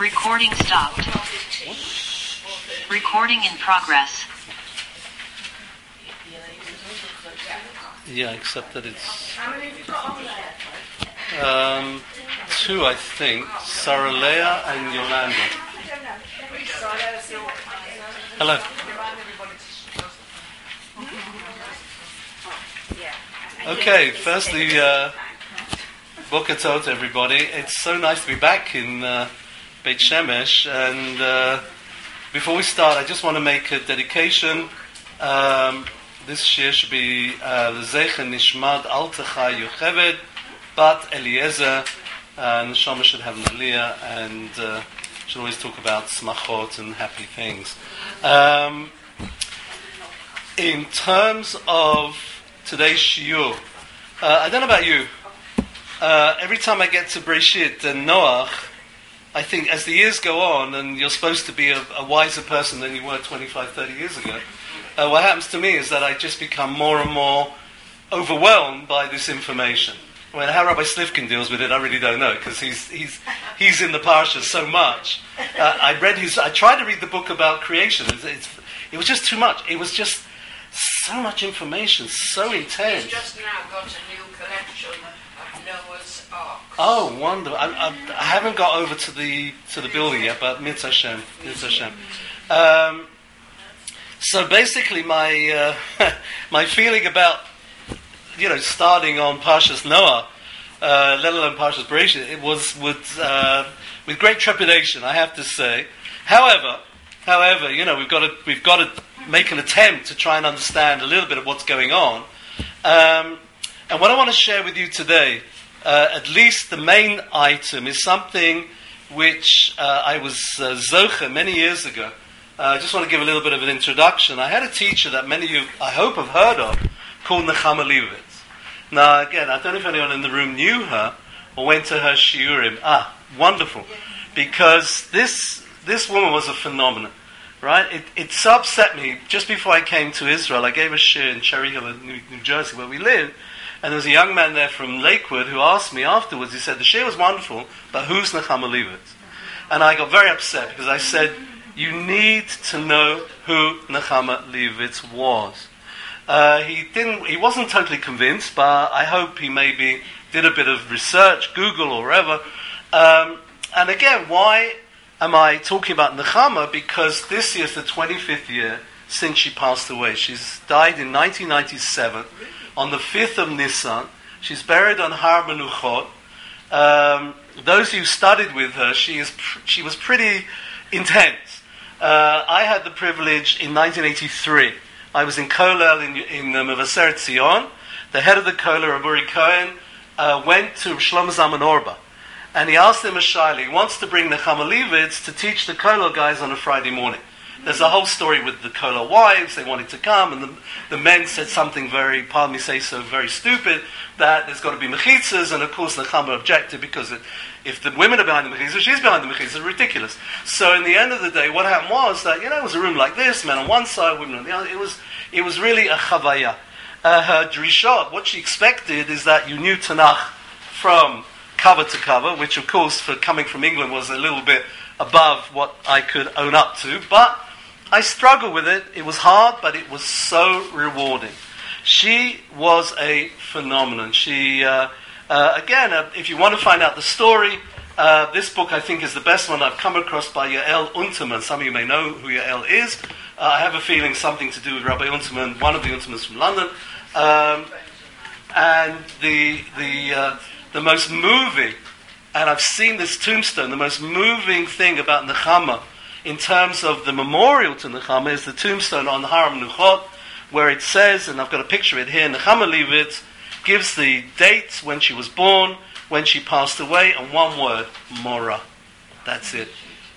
Recording stopped. Recording in progress. Yeah, except that it's um, two, I think. Saralea and Yolanda. Hello. Okay, firstly, uh, Boker Tov to everybody. It's so nice to be back in uh, Beit Shemesh. And uh, before we start, I just want to make a dedication. Um, this year should be uh, Lezechen Nishmad Altecha Yocheved Bat Eliezer. And Neshama should have an Aliyah and uh, should always talk about smachot and happy things. Um, in terms of today's shiur. Uh, I don't know about you. Uh, every time I get to Breshit and Noach, I think as the years go on, and you're supposed to be a, a wiser person than you were 25, 30 years ago, uh, what happens to me is that I just become more and more overwhelmed by this information. Well, how Rabbi Slifkin deals with it, I really don't know because he's, he's, he's in the parsha so much. Uh, I read his. I tried to read the book about creation. It's, it's, it was just too much. It was just so much information, so intense. He's just now got a new collection Noah's Ark. Oh, wonderful! I, I, I haven't got over to the to the building yet, but Mitzvah Hashem, Mitzvah Hashem. Um, so basically, my uh, my feeling about you know starting on Parshas Noah, uh, let alone Parshas Bereshit, it was with uh, with great trepidation, I have to say. However, however, you know we've got to we've got to make an attempt to try and understand a little bit of what's going on. Um, and what I want to share with you today, uh, at least the main item, is something which uh, I was uh, many years ago. Uh, I just want to give a little bit of an introduction. I had a teacher that many of you, I hope, have heard of, called Nechama Leibowitz. Now, again, I don't know if anyone in the room knew her or went to her shiurim. Ah, wonderful. Because this, this woman was a phenomenon right? It, it upset me. Just before I came to Israel, I gave a shiur in Cherry Hill, in New, New, Jersey, where we live. And there was a young man there from Lakewood who asked me afterwards, he said, the shiur was wonderful, but who's Nechama Leibowitz? And I got very upset because I said, you need to know who Nechama Leibowitz was. Uh, he didn't. He wasn't totally convinced, but I hope he maybe did a bit of research, Google or wherever. Um, and again, why am I talking about Nechama? Because this year is the 25th year since she passed away. She's died in 1997 on the 5th of Nisan. She's buried on Har Menuchot. Um, those who studied with her, she, is pr- she was pretty intense. Uh, I had the privilege in 1983. I was in Kollel in, in um, Zion. The head of the Kollel, Raburi Cohen, uh, went to Shlomo Zalman Auerbach. and he asked him a shaila. He wants to bring the Chamalivids to teach the Kollel guys on a Friday morning. There's a whole story with the Kollel wives. They wanted to come, and the, the men said something very, pardon me say so, very stupid, that there's got to be mechitzas, and of course the Chama objected because it, if the women are behind the mechitzas, she's behind the mechitzas, ridiculous. So in the end of the day, what happened was that, you know, it was a room like this, men on one side, women on the other. It was, it was really a chavaya. Uh, her drishot, what she expected is that you knew Tanakh from cover to cover, which of course for coming from England was a little bit above what I could own up to, but I struggled with it. It was hard, but it was so rewarding. She was a phenomenon. She, uh, uh, again, uh, if you want to find out the story, uh, this book I think is the best one I've come across by Yael Unterman. Some of you may know who Yael is. Uh, I have a feeling something to do with Rabbi Unterman, one of the Untermans from London. Um, and the, the, uh, the most moving, and I've seen this tombstone, the most moving thing about Nechama in terms of the memorial to Nechama is the tombstone on Har Menuchot, where it says, and I've got a picture of it here, Nechama Leibowitz gives the dates when she was born, when she passed away, and one word, Mora. That's it.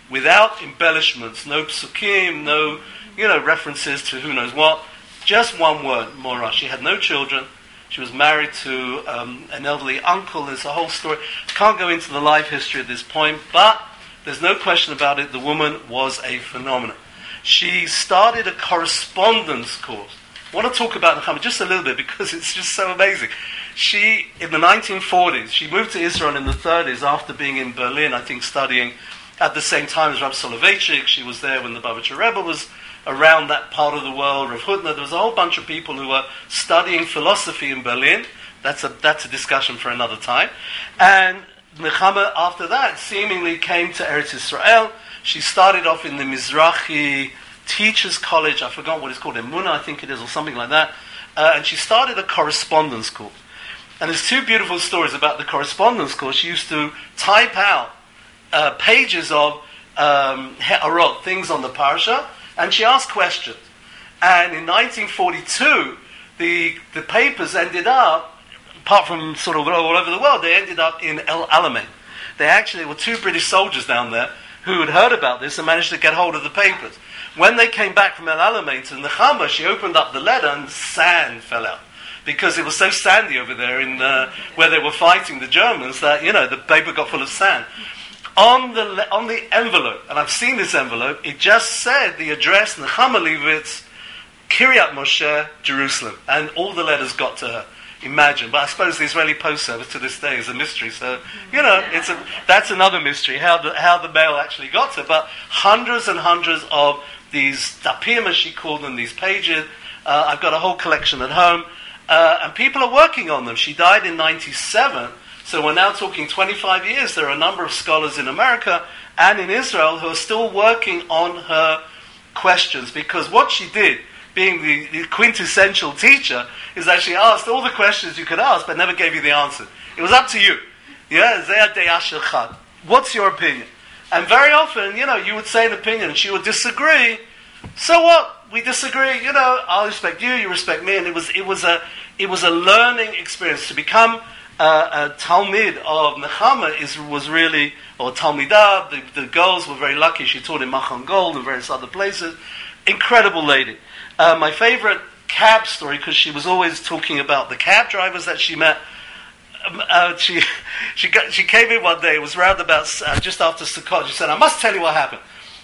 Without embellishments, no psukim, no, you know, references to who knows what. Just one word, Mora. She had no children. She was married to um, an elderly uncle. There's a whole story. Can't go into the life history at this point, but there's no question about it. The woman was a phenomenon. She started a correspondence course. I want to talk about Nechama just a little bit because it's just so amazing. she, in the 1940s, she moved to Israel in the 30s after being in Berlin, I think, studying at the same time as Rav Soloveitchik. She was there when the Bavitcher Rebbe was around that part of the world. Rav Hutner, there was a whole bunch of people who were studying philosophy in Berlin. That's a, that's a discussion for another time. And Nechama, after that, seemingly came to Eretz Israel. She started off in the Mizrahi Teachers College, I forgot what it's called, Emunah, I think it is, or something like that. Uh, and she started a correspondence course. And there's two beautiful stories about the correspondence course. She used to type out uh, pages of um, things on the parsha, and she asked questions. And in 1942, the, the papers ended up, apart from sort of all over the world, they ended up in El Alamein. They actually were two British soldiers down there who had heard about this and managed to get hold of the papers. When they came back from El Alamein to Nechama, she opened up the letter and sand fell out. Because it was so sandy over there in uh, where they were fighting the Germans that, you know, the paper got full of sand. On the, on the envelope, and I've seen this envelope, it just said the address, Nechama Leibowitz, Kiryat Moshe, Jerusalem. And all the letters got to her imagine. But I suppose the Israeli Post Service to this day is a mystery. So, you know, it's a, that's another mystery, how the, how the mail actually got to. But hundreds and hundreds of these dapim, as she called them, these pages. Uh, I've got a whole collection at home. Uh, and people are working on them. She died in 97, so we're now talking 25 years. There are a number of scholars in America and in Israel who are still working on her questions because what she did being the, the, quintessential teacher, is that she asked all the questions you could ask, but never gave you the answer. It was up to you. Yeah, What's your opinion? And very often, you know, you would say an opinion and she would disagree. So what? We disagree. You know, I'll respect you, you respect me. And it was, it was, a, it was a learning experience. To become a Talmud of Nechama is, was really, or Talmidah, the, the girls were very lucky. She taught in Machon Gold and various other places. Incredible lady. Uh, my favorite cab story, because she was always talking about the cab drivers that she met. Um, uh, she, she, got, she came in one day, it was round about uh, just after Sukkot. She said, I must tell you what happened.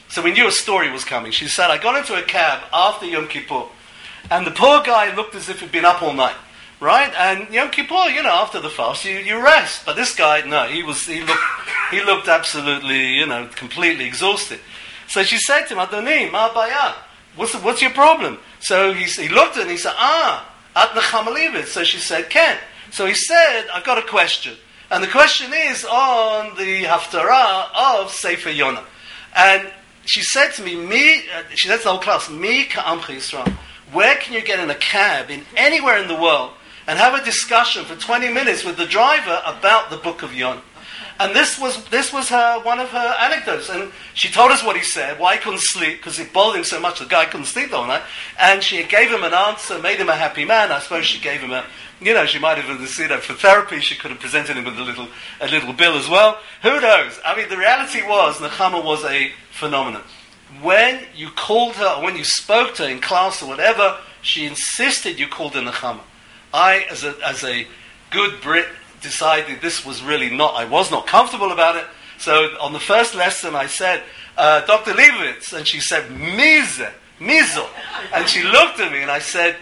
So we knew a story was coming. She said, I got into a cab after Yom Kippur, and the poor guy looked as if he'd been up all night. Right? And Yom Kippur, you know, after the fast, you, you rest. But this guy, no, he was he looked he looked absolutely, you know, completely exhausted. So she said to him, Adoni, ma baya. What's, what's your problem? So he, he looked at it and he said, Ah, at the Nechama Leibowitz. So she said, Ken. So he said, I've got a question. And the question is on the Haftarah of Sefer Yonah. And she said to me, me uh, she said to the whole class, me ka'amcha Yisrael. Where can you get in a cab in anywhere in the world and have a discussion for 20 minutes with the driver about the book of Yonah? And this was, this was her, one of her anecdotes. And she told us what he said, why he couldn't sleep, because it bothered him so much the guy couldn't sleep whole night. And she gave him an answer, made him a happy man. I suppose she gave him a, you know, she might have, you know, for therapy, she could have presented him with a little, a little bill as well. Who knows? I mean, the reality was, Nechama was a phenomenon. When you called her, or when you spoke to her in class or whatever, she insisted you called her Nechama. I, as a, as a good Brit, decided this was really not, I was not comfortable about it. So on the first lesson, I said, uh, Dr. Leibowitz, and she said, Mize, Mizo. And she looked at me and I said,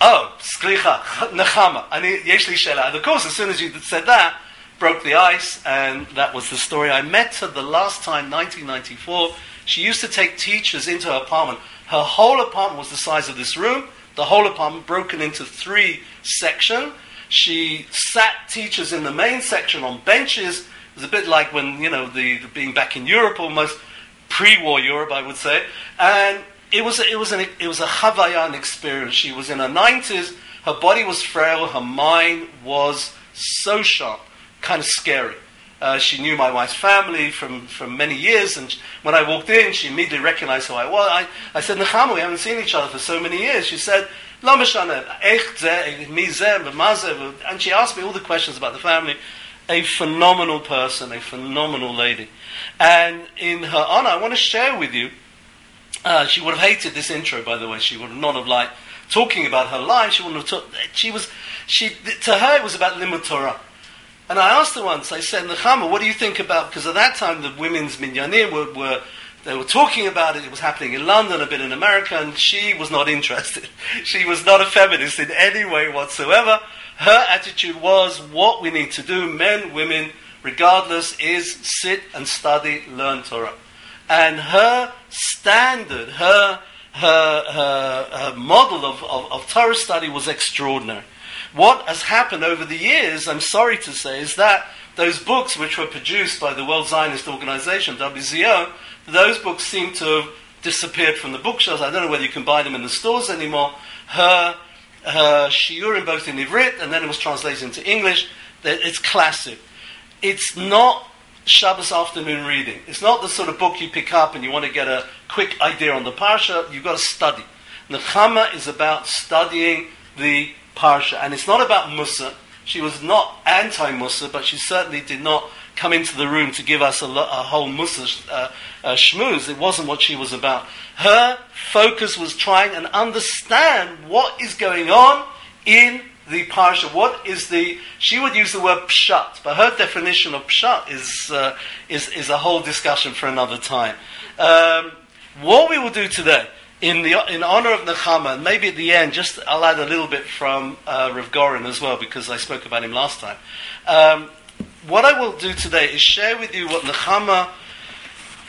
Oh, sklicha, nechama. Yeshli shela. And of course, as soon as you said that, broke the ice, and that was the story. I met her the last time, 1994. She used to take teachers into her apartment. Her whole apartment was the size of this room. The whole apartment broken into three sections. She sat teachers in the main section on benches. It was a bit like when, you know, the, the being back in Europe almost, pre-war Europe, I would say. And it was, a, it was, an, it was a Havayan experience. She was in her 90s. Her body was frail. Her mind was so sharp, kind of scary. Uh, she knew my wife's family from, from many years, and when I walked in, she immediately recognized who I was. I, I said, Nechama, we haven't seen each other for so many years. She said, and she asked me all the questions about the family. A phenomenal person, a phenomenal lady. And in her honor, I want to share with you, uh, she would have hated this intro, by the way. She would not have liked talking about her life. She wouldn't have talked, she was, she, to her it was about Limud Torah. And I asked her once, I said, Nechama, what do you think about, because at that time the women's minyanim were, were they were talking about it. It was happening in London, a bit in America, and she was not interested. she was not a feminist in any way whatsoever. Her attitude was what we need to do, men, women, regardless, is sit and study, learn Torah. And her standard, her, her, her, her model of, of, of Torah study was extraordinary. What has happened over the years, I'm sorry to say, is that those books which were produced by the World Zionist Organization, WZO, those books seem to have disappeared from the bookshelves. I don't know whether you can buy them in the stores anymore. Her, her shiurim, both in Ivrit, and then it was translated into English. It's classic. It's not Shabbos afternoon reading. It's not the sort of book you pick up and you want to get a quick idea on the parsha. You've got to study. Nechama is about studying the parsha, and it's not about Musa. She was not anti-Musa, but she certainly did not come into the room to give us a, a whole Musa uh, uh, shmooze. It wasn't what she was about. Her focus was trying and understand what is going on in the parsha. What is the? She would use the word pshat, but her definition of pshat is uh, is is a whole discussion for another time. Um, what we will do today in, the, in honor of Nechama, and maybe at the end, just I'll add a little bit from uh, Rav Gorin as well, because I spoke about him last time. Um, what I will do today is share with you what Nechama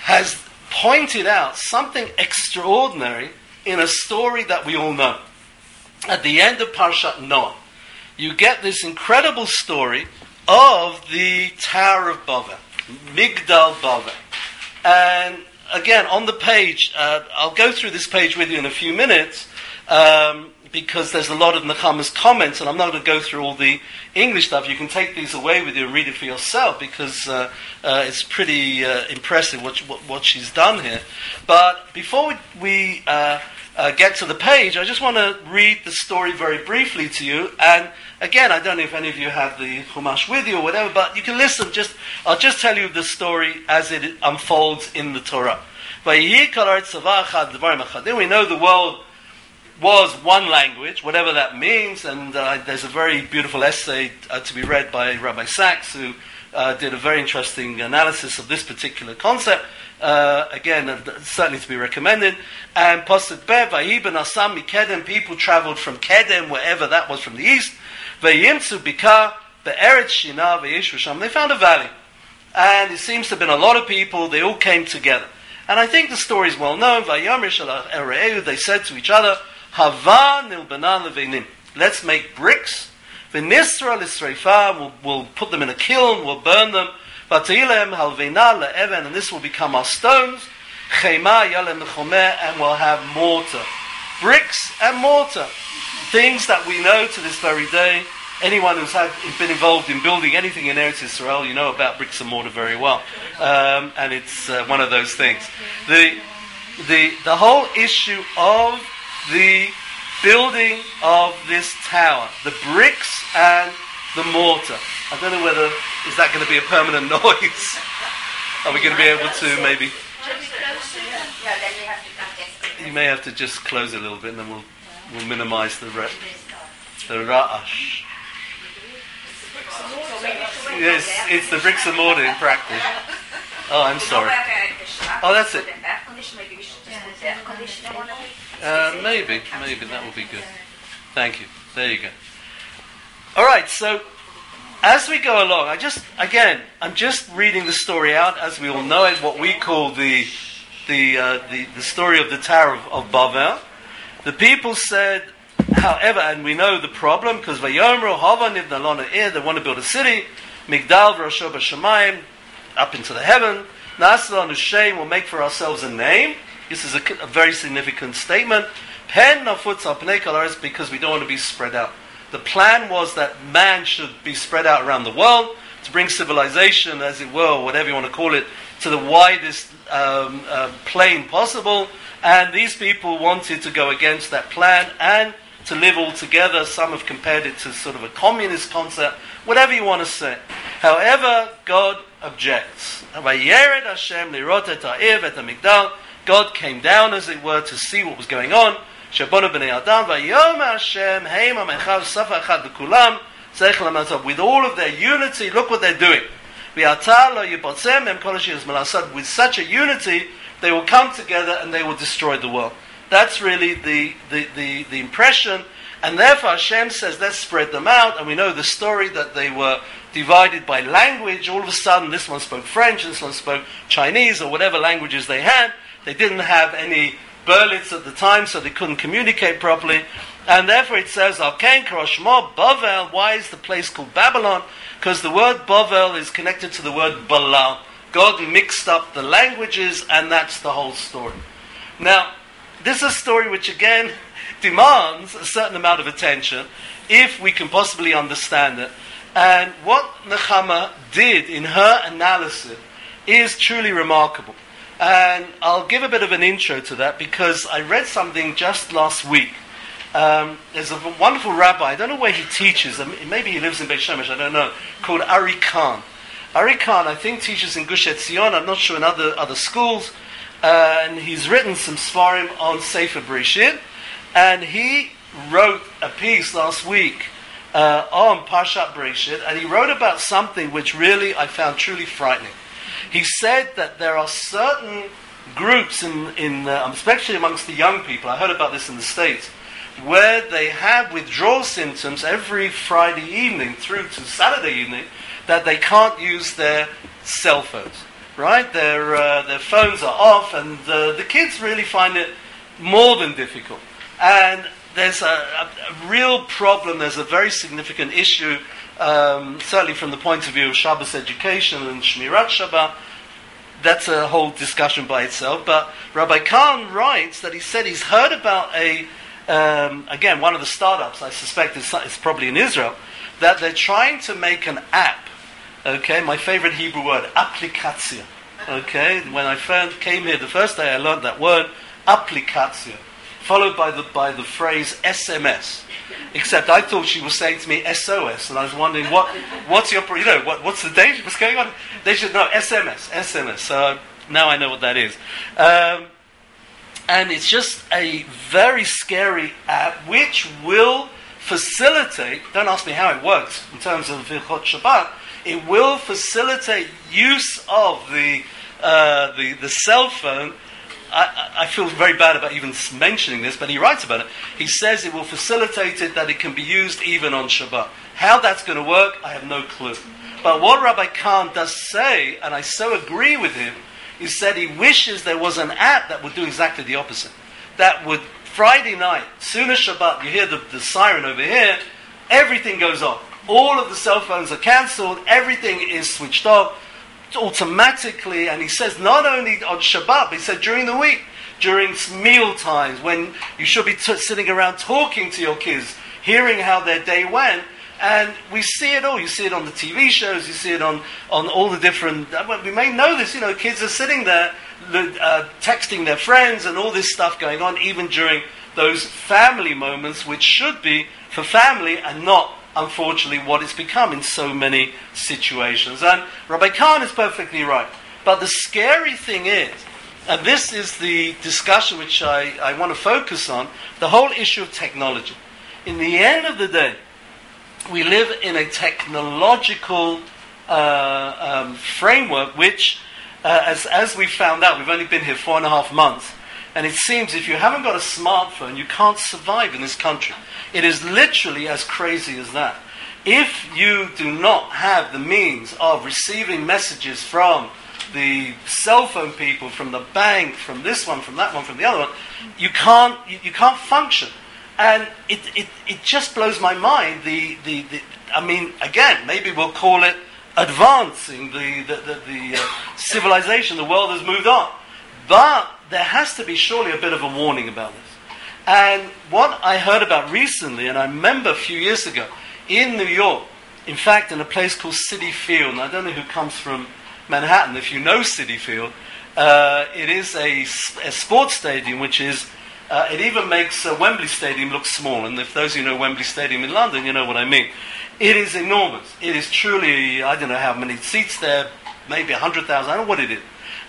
has pointed out, something extraordinary in a story that we all know. At the end of Parshat Noah, you get this incredible story of the Tower of Babel, Migdal Babel. And again, on the page, uh, I'll go through this page with you in a few minutes um, because there's a lot of Nechama's comments, and I'm not going to go through all the English stuff. You can take these away with you and read it for yourself because uh, uh, it's pretty uh, impressive what, what, what, she's done here. But before we, we uh, uh, get to the page, I just want to read the story very briefly to you. And again, I don't know if any of you have the Chumash with you or whatever, but you can listen. Just I'll just tell you the story as it unfolds in the Torah. Then we know the world was one language, whatever that means, and uh, there's a very beautiful essay uh, to be read by Rabbi Sacks, who uh, did a very interesting analysis of this particular concept. Uh, again, uh, certainly to be recommended. And Pasuk Be, Vahiben Asam Kedem, people traveled from Kedem, wherever that was from the east. Vayimtsu Bika, Be'eretz Shina, Ve'yishvasham. They found a valley. And it seems to have been a lot of people, they all came together. And I think the story is well known. They said to each other, Hava nilbanan. Let's make bricks. V'nisra l'sreifa. We'll, put them in a kiln. We'll burn them. V'ta'ilem halvena le'even. And this will become our stones. Chema yalem nechomeh. And we'll have mortar. Bricks and mortar. Things that we know to this very day. Anyone who's had, been involved in building anything in Eretz Israel, you know about bricks and mortar very well. Um, and it's uh, one of those things. The, the, the whole issue of the building of this tower, the bricks and the mortar. I don't know whether is that going to be a permanent noise. Are we going to be able to maybe? You may have to just close a little bit, and then we'll we'll minimise the re- the ra'ash. Yes, it's the bricks and mortar in practice. Oh, I'm sorry. Oh, that's it. Uh, maybe, maybe that will be good. Thank you. There you go. All right, so as we go along, I just again, I'm just reading the story out as we all know it, what we call the the uh, the, the story of the Tower of, of Bavel. The people said, however, and we know the problem because Vayomro Hava Nivnalona Ir, they want to build a city, Migdal Roshoba Shemaim, up into the heaven. Naslan Shem will make for ourselves a name. This is a, a very significant statement. Pen nafutz because we don't want to be spread out. The plan was that man should be spread out around the world to bring civilization, as it were, whatever you want to call it, to the widest um, uh, plane possible. And these people wanted to go against that plan and to live all together. Some have compared it to sort of a communist concept, whatever you want to say. However, God objects. God came down, as it were, to see what was going on. With all of their unity, look what they're doing. With such a unity, they will come together and they will destroy the world. That's really the, the, the, the impression. And therefore Hashem says, let's spread them out. And we know the story that they were divided by language. All of a sudden, this one spoke French, this one spoke Chinese, or whatever languages they had. They didn't have any Berlitz at the time, so they couldn't communicate properly. And therefore it says, Arken Kroshmo, Bavel. Why is the place called Babylon? Because the word Bavel is connected to the word Balal. God mixed up the languages, and that's the whole story. Now, this is a story which again demands a certain amount of attention if we can possibly understand it. And what Nechama did in her analysis is truly remarkable. And I'll give a bit of an intro to that because I read something just last week. Um, there's a wonderful rabbi, I don't know where he teaches, maybe he lives in Beit Shemesh, I don't know, called Ari Kahn. Ari Kahn, I think, teaches in Gush Etzion, I'm not sure in other, other schools, and he's written some svarim on Sefer Bereshit, and he wrote a piece last week uh, on Parshat Bereshit, and he wrote about something which really I found truly frightening. He said that there are certain groups, in, in uh, especially amongst the young people, I heard about this in the States, where they have withdrawal symptoms every Friday evening through to Saturday evening that they can't use their cell phones. Right? Their, uh, their phones are off, and uh, the kids really find it more than difficult. And there's a, a, a, real problem, there's a very significant issue, um, certainly from the point of view of Shabbos education and Shmirat Shabbat. That's a whole discussion by itself. But Rabbi Kahn writes that he said he's heard about a, um, again, one of the startups, I suspect it's, it's probably in Israel, that they're trying to make an app. Okay, my favorite Hebrew word, applicatia. Okay, when I first came here the first day, I learned that word, applicatia followed by the, by the phrase SMS. Except I thought she was saying to me SOS, and I was wondering what, what's your, you know, what, what's the danger? What's going on? They should know SMS, SMS. So now I know what that is. Um, and it's just a very scary app which will facilitate, don't ask me how it works in terms of Hilchot Shabbat, it will facilitate use of the, uh, the, the cell phone I, I, feel very bad about even mentioning this, but he writes about it. He says it will facilitate it that it can be used even on Shabbat. How that's going to work, I have no clue. But what Rabbi Kahn does say, and I so agree with him, he said he wishes there was an app that would do exactly the opposite. That would, Friday night, soon as Shabbat, you hear the, the siren over here, everything goes off. All of the cell phones are cancelled, everything is switched off automatically, and he says not only on Shabbat, he said during the week, during meal times, when you should be t- sitting around talking to your kids, hearing how their day went. And we see it all. You see it on the TV shows. You see it on, on all the different. Uh, we may know this. You know, kids are sitting there uh, texting their friends and all this stuff going on, even during those family moments, which should be for family and not unfortunately, what it's become in so many situations. And Rabbi Kahn is perfectly right. But the scary thing is, and this is the discussion which I, I want to focus on, the whole issue of technology. In the end of the day, we live in a technological uh, um, framework which, uh, as, as we found out, we've only been here four and a half months, and it seems if you haven't got a smartphone, you can't survive in this country. It is literally as crazy as that. If you do not have the means of receiving messages from the cell phone people, from the bank, from this one, from that one, from the other one, you can't, you, you can't function. And it, it, it just blows my mind. The, the, the, I mean, again, maybe we'll call it advancing the, the, the, the uh, civilization. The world has moved on. But there has to be surely a bit of a warning about this. And what I heard about recently, and I remember a few years ago, in New York, in fact, in a place called Citi Field, and I don't know who comes from Manhattan, if you know Citi Field, uh, it is a, a, sports stadium which is, uh, it even makes uh, Wembley Stadium look small. And if those of you know Wembley Stadium in London, you know what I mean. It is enormous. It is truly, I don't know how many seats there, maybe 100,000, I don't know what it is.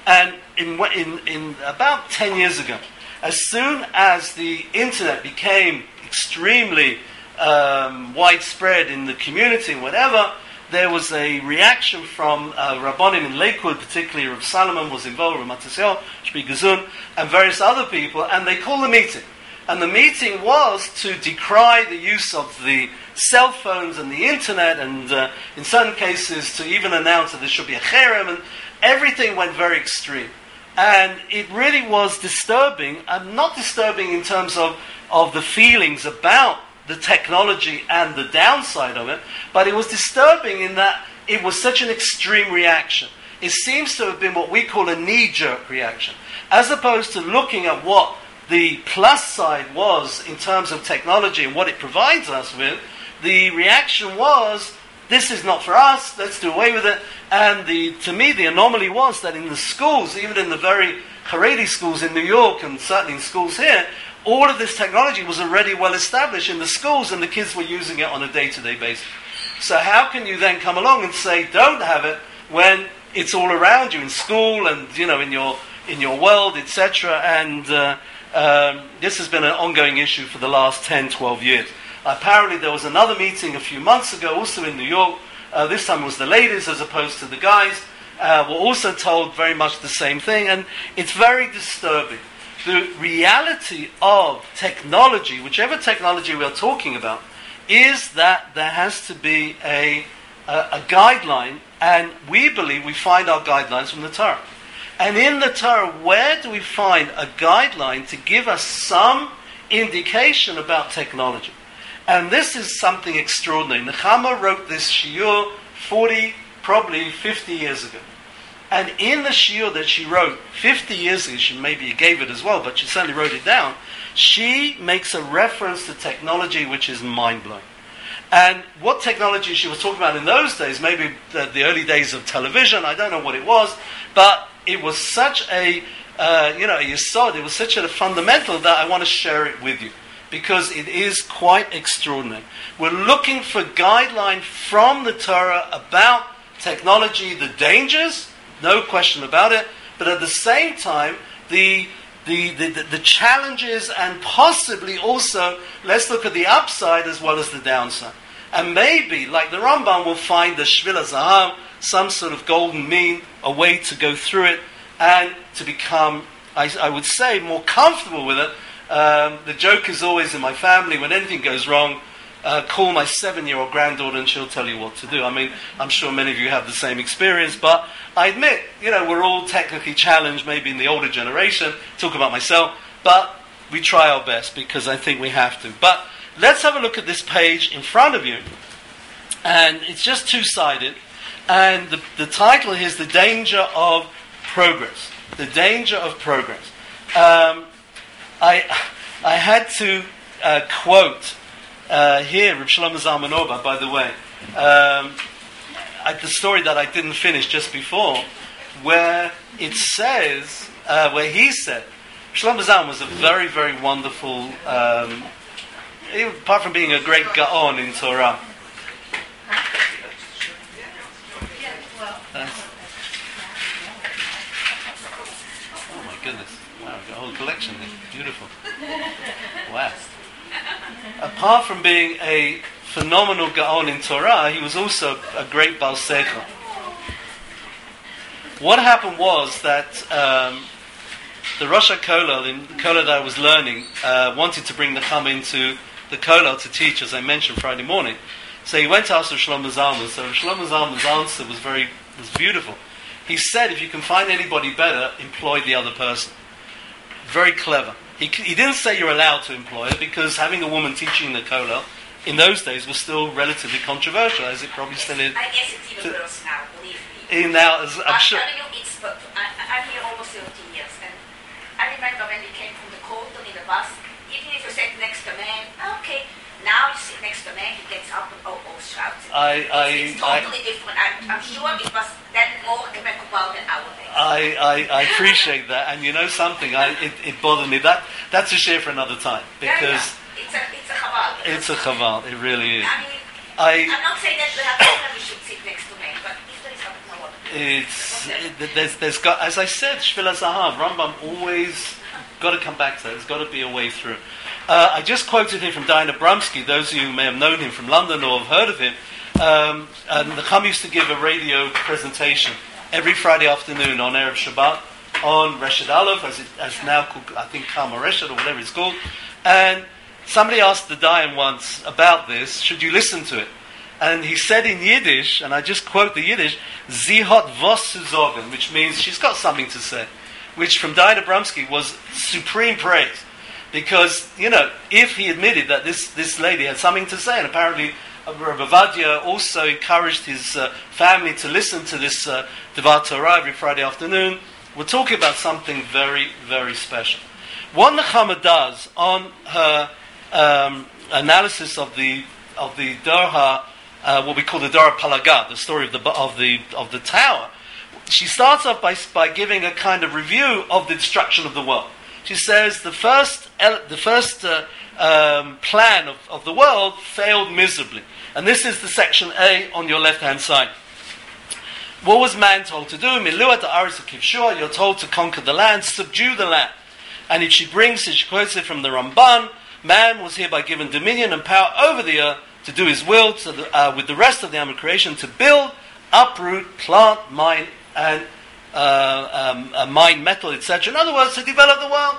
And in, in, in about 10 years ago, as soon as the internet became extremely um, widespread in the community, whatever, there was a reaction from uh, Rabbonim in Lakewood, particularly Rav Salomon was involved, Rav Matisyahu, Shbi Gazun, and various other people, and they called a meeting. And the meeting was to decry the use of the cell phones and the internet, and uh, in certain cases to even announce that there should be a cherem, and everything went very extreme. And it really was disturbing, and not disturbing in terms of, of the feelings about the technology and the downside of it, but it was disturbing in that it was such an extreme reaction. It seems to have been what we call a knee jerk reaction, as opposed to looking at what the plus side was in terms of technology and what it provides us with. The reaction was, this is not for us, let's do away with it. And the, to me, the anomaly was that in the schools, even in the very Haredi schools in New York and certainly in schools here, all of this technology was already well established in the schools and the kids were using it on a day to day basis. So, how can you then come along and say don't have it when it's all around you in school and you know in your in your world, etc. And uh, um, this has been an ongoing issue for the last 10, 12 years. Apparently, there was another meeting a few months ago, also in New York. Uh, this time it was the ladies as opposed to the guys. Uh, were also told very much the same thing, and it's very disturbing the reality of technology, whichever technology we are talking about, is that there has to be a, a, a, guideline, and we believe we find our guidelines from the Torah. And in the Torah, where do we find a guideline to give us some indication about technology? And this is something extraordinary. Nechama wrote this shiur 40, probably 50 years ago. And in the shiur that she wrote 50 years ago, she maybe gave it as well, but she certainly wrote it down, she makes a reference to technology which is mind blowing. And what technology she was talking about in those days, maybe the, the, early days of television, I don't know what it was, but it was such a, uh, you know, saw it, it was such a fundamental that I want to share it with you because it is quite extraordinary. We're looking for guideline from the Torah about technology, the dangers, no question about it. But at the same time, the the, the, the, challenges and possibly also, let's look at the upside as well as the downside. And maybe, like the Rambam, will find the Shvila Zaham, some sort of golden mean, a way to go through it and to become, I, I would say, more comfortable with it. Um, the joke is always in my family when anything goes wrong, uh, call my seven year old granddaughter and she'll tell you what to do. I mean, I'm sure many of you have the same experience, but I admit, you know, we're all technically challenged, maybe in the older generation, talk about myself, but we try our best because I think we have to. But let's have a look at this page in front of you, and it's just two sided, and the, the title is The Danger of Progress. The Danger of Progress. Um, I, I had to uh, quote uh, here, Reb Shlomo Zalman Auerbach, by the way, um, the story that I didn't finish just before, where it says, uh, where he said, Shlomo Zalman was a very, very wonderful, um, apart from being a great Gaon in Torah. oh my goodness. Wow, got a whole collection. Wow apart from being a phenomenal Gaon in Torah, he was also a great Baal Seichel. What happened was that um, the Rosh HaKolel, in the Kolel that I was learning, uh, wanted to bring the Chum into the Kolel to teach, as I mentioned Friday morning. So he went to ask Shlomo Zalman. So Shlomo Zalman's answer was very was beautiful. He said, if you can find anybody better, employ the other person. Very clever. He, he didn't say you're allowed to employ her because having a woman teaching the kollel in those days was still relatively controversial, as it probably still is. I guess it's even worse now, believe me. In now, as I'm, I'm sure. telling you, it's, but I, I'm here almost 13 years, and I remember when we came from the court in the bus, even if you sat next to a man, okay, now you sit next to a man, he gets up and oh, oh shouts. I, I, it's, it's totally I, different. I'm, I'm sure it was then more Quebecois than nowadays. I, I, I appreciate that, and you know something, I, it, it bothered me. That That's a share for another time, because... Yeah, yeah. It's a, it's a chaval. It's a chaval, it really is. I mean, I, am not saying that we, have, we should sit next to men, but if there is something, no it's it, there's there's got as I said, Shvila Zahav, Rambam always got to come back to it. There's got to be a way through. Uh, I just quoted him from Dayan Abramsky. Those of you who may have known him from London or have heard of him, um, and the Chum used to give a radio presentation every Friday afternoon on Erev Shabbat on Reshet Aleph, as, it, as now called, I think Kama Reshet or whatever it's called. And somebody asked the Dayan once about this, should you listen to it? And he said in Yiddish, and I just quote the Yiddish, zu sagen, which means she's got something to say, which from Dayan Abramsky was supreme praise. Because, you know, if he admitted that this, this lady had something to say, and apparently uh, Rabbi also encouraged his uh, family to listen to this uh, Devar Torah every Friday afternoon, we're talking about something very, very special. What Nechama does on her um, analysis of the of the Dorha, uh, what we call the Dor HaPalaga, the story of the of the of the tower, she starts off by by giving a kind of review of the destruction of the world. She says the first the first uh, um, plan of, of the world failed miserably, and this is the section A on your left hand side. What was man told to do? Miluat Aris Kivshua, you're told to conquer the land, subdue the land. And if she brings, she quotes it from the Ramban, man was hereby given dominion and power over the earth to do his will the, uh, with the rest of the animal creation to build, uproot, plant, mine, and uh, um, mine metal, etc. In other words, to develop the world,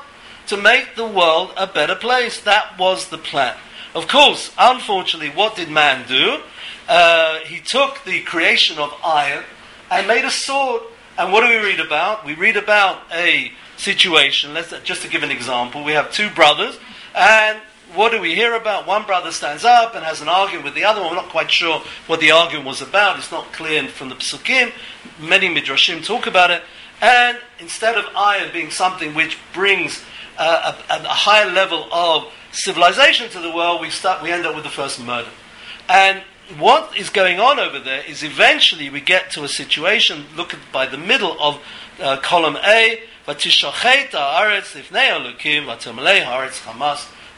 to make the world a better place. That was the plan. Of course, unfortunately, what did man do? Uh, he took the creation of iron and made a sword. And what do we read about? We read about a situation. Let's just to give an example. We have two brothers, and what do we hear about? One brother stands up and has an argument with the other one. We're not quite sure what the argument was about. It's not clear from the psukim. Many midrashim talk about it. And instead of iron being something which brings uh, a, a, higher level of civilization to the world, we start we end up with the first murder. And what is going on over there is eventually we get to a situation, look at by the middle of uh, column A,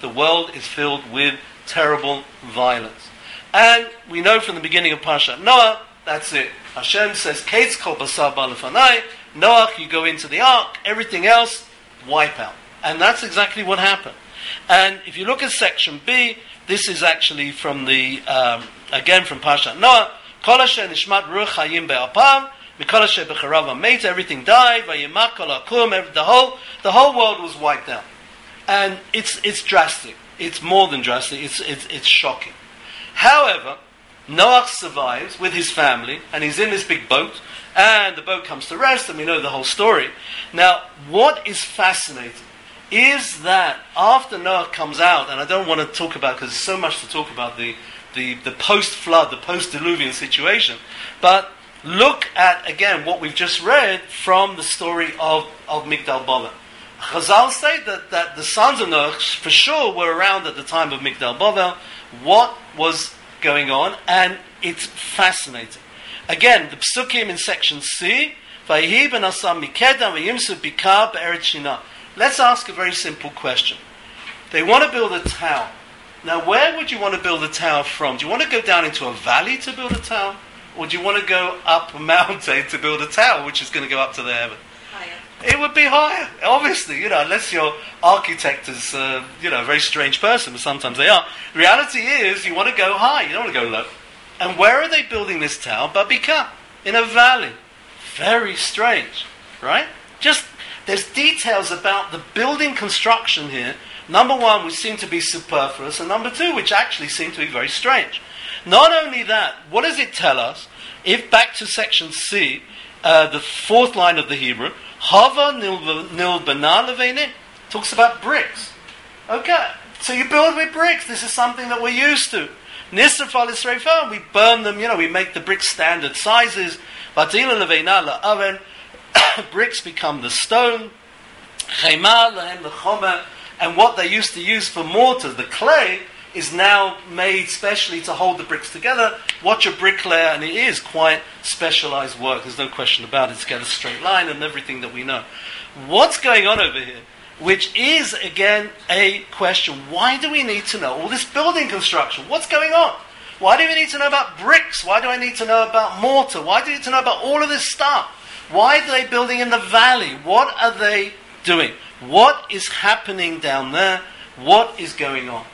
the world is filled with terrible violence. And we know from the beginning of Pasha Noah, that's it. Hashem says, Kates kol basar Noah, you go into the ark, everything else, wipe out. And that's exactly what happened. And if you look at section B, this is actually from the um, again from Pasha Noah. Kol nishmat ruach hayim be'apam, mikol asher b'charav everything died, vayimak akum, the whole, the whole world was wiped out. And it's, it's drastic. It's more than drastic. It's, it's, it's shocking. However, Noah survives with his family, and he's in this big boat, and the boat comes to rest, and we know the whole story. Now, what is fascinating is that after Noah comes out, and I don't want to talk about because there's so much to talk about the the, the post flood, the post diluvian situation. But look at, again, what we've just read from the story of, of Migdal Bavel. Chazal say that, that the sons of Noach for sure were around at the time of Migdal Bavel. What was going on? And it's fascinating. Again, the psukim in section C, Let's ask a very simple question. They want to build a tower. Now, where would you want to build a tower from? Do you want to go down into a valley to build a tower? Or do you want to go up a mountain to build a tower, which is going to go up to the heaven? It would be higher, obviously, you know, unless your architect is, uh, you know, a very strange person, but sometimes they are. Reality is, you want to go high, you don't want to go low. And where are they building this tower? Babika, in a valley. Very strange, right? Just, there's details about the building construction here Number one, which seem to be superfluous, and number two, which actually seem to be very strange. Not only that, what does it tell us? If back to section C, uh, the fourth line of the Hebrew, Hava nil levene, talks about bricks. Okay, so you build with bricks. This is something that we're used to. Nisrafal Israel, we burn them, you know, we make the bricks standard sizes. oven, bricks become the stone. And what they used to use for mortar, the clay, is now made specially to hold the bricks together. Watch a bricklayer, and it is quite specialized work. There's no question about it. To get a straight line and everything that we know. What's going on over here? Which is again a question. Why do we need to know all this building construction? What's going on? Why do we need to know about bricks? Why do I need to know about mortar? Why do I need to know about all of this stuff? Why are they building in the valley? What are they doing? What is happening down there? What is going on?